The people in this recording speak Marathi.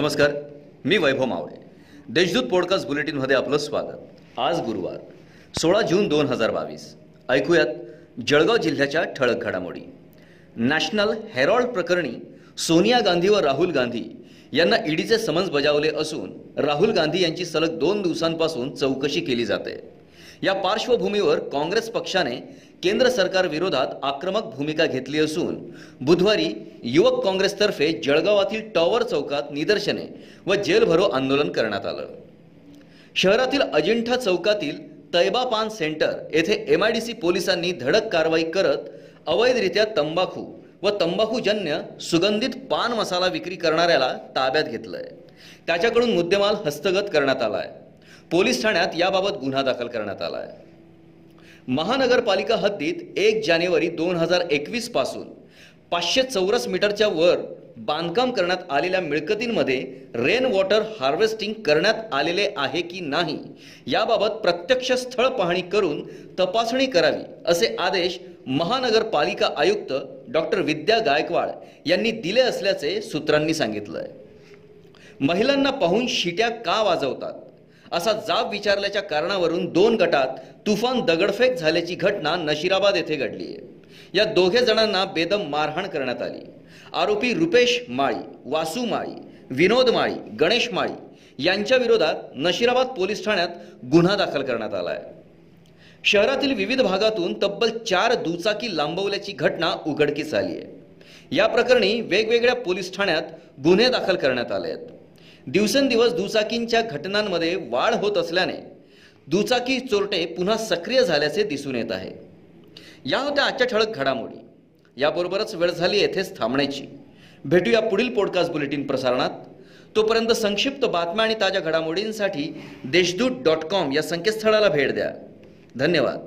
नमस्कार मी वैभव मावळे. देशदूत पॉडकास्ट बुलेटिनमध्ये आपलं स्वागत. आज गुरुवार सोळा जून दोन हजार बावीस. ऐकूयात जळगाव जिल्ह्याच्या ठळक घडामोडी. नॅशनल हेरॉल्ड प्रकरणी सोनिया गांधी व राहुल गांधी यांना ईडीचे समन्स बजावले असून राहुल गांधी यांची सलग दोन दिवसांपासून चौकशी केली जाते. या पार्श्वभूमीवर काँग्रेस पक्षाने केंद्र सरकार विरोधात आक्रमक भूमिका घेतली असून बुधवारी युवक काँग्रेसतर्फे जळगावातील टॉवर चौकात निदर्शने व जेलभरो आंदोलन करण्यात आलं. शहरातील अजिंठा चौकातील तैबा पान सेंटर येथे एम आय डी सी पोलिसांनी धडक कारवाई करत अवैधरित्या तंबाखू व तंबाखूजन्य सुगंधित पान मसाला विक्री करणाऱ्याला ताब्यात घेतलंय. त्याच्याकडून मुद्देमाल हस्तगत करण्यात आला आहे पोलीस ठाण्यात याबाबत गुन्हा दाखल करण्यात आलाय. महानगरपालिका हद्दीत एक जानेवारी दोन हजार एकवीसपासून पाचशे चौरस मीटरच्या वर बांधकाम करण्यात आलेल्या मिळकतींमध्ये रेन वॉटर हार्वेस्टिंग करण्यात आलेले आहे की नाही याबाबत प्रत्यक्ष स्थळ पाहणी करून तपासणी करावी असे आदेश महानगरपालिका आयुक्त डॉक्टर विद्या गायकवाड यांनी दिले असल्याचे सूत्रांनी सांगितलं आहे महिलांना पाहून शिट्या का वाजवतात? असा जाब विचारल्याच्या कारणावरून दोन गटात तुफान दगडफेक झाल्याची घटना नशिराबाद येथे घडली. आहे या दोघे जणांना बेदम मारहाण करण्यात आली. आरोपी रुपेश माळी वासू माळी विनोद माळी गणेश माळी यांच्या विरोधात नशिराबाद पोलीस ठाण्यात गुन्हा दाखल करण्यात आला आहे शहरातील विविध भागातून तब्बल चार दुचाकी लांबवल्याची घटना उघडकीस आली आहे या प्रकरणी वेगवेगळ्या पोलीस ठाण्यात गुन्हे दाखल करण्यात आले आहेत दिवसेंदिवस दुचाकींच्या घटनांमध्ये वाढ होत असल्याने दुचाकी चोरटे पुन्हा सक्रिय झाल्याचे दिसून येत आहे. या होत्या आजच्या ठळक घडामोडी. याबरोबरच वेळ झाली येथेच थांबण्याची. भेटूया पुढील पॉडकास्ट बुलेटिन प्रसारणात. तोपर्यंत संक्षिप्त बातम्या आणि ताज्या घडामोडींसाठी देशदूत डॉट कॉम या संकेतस्थळाला भेट द्या. धन्यवाद.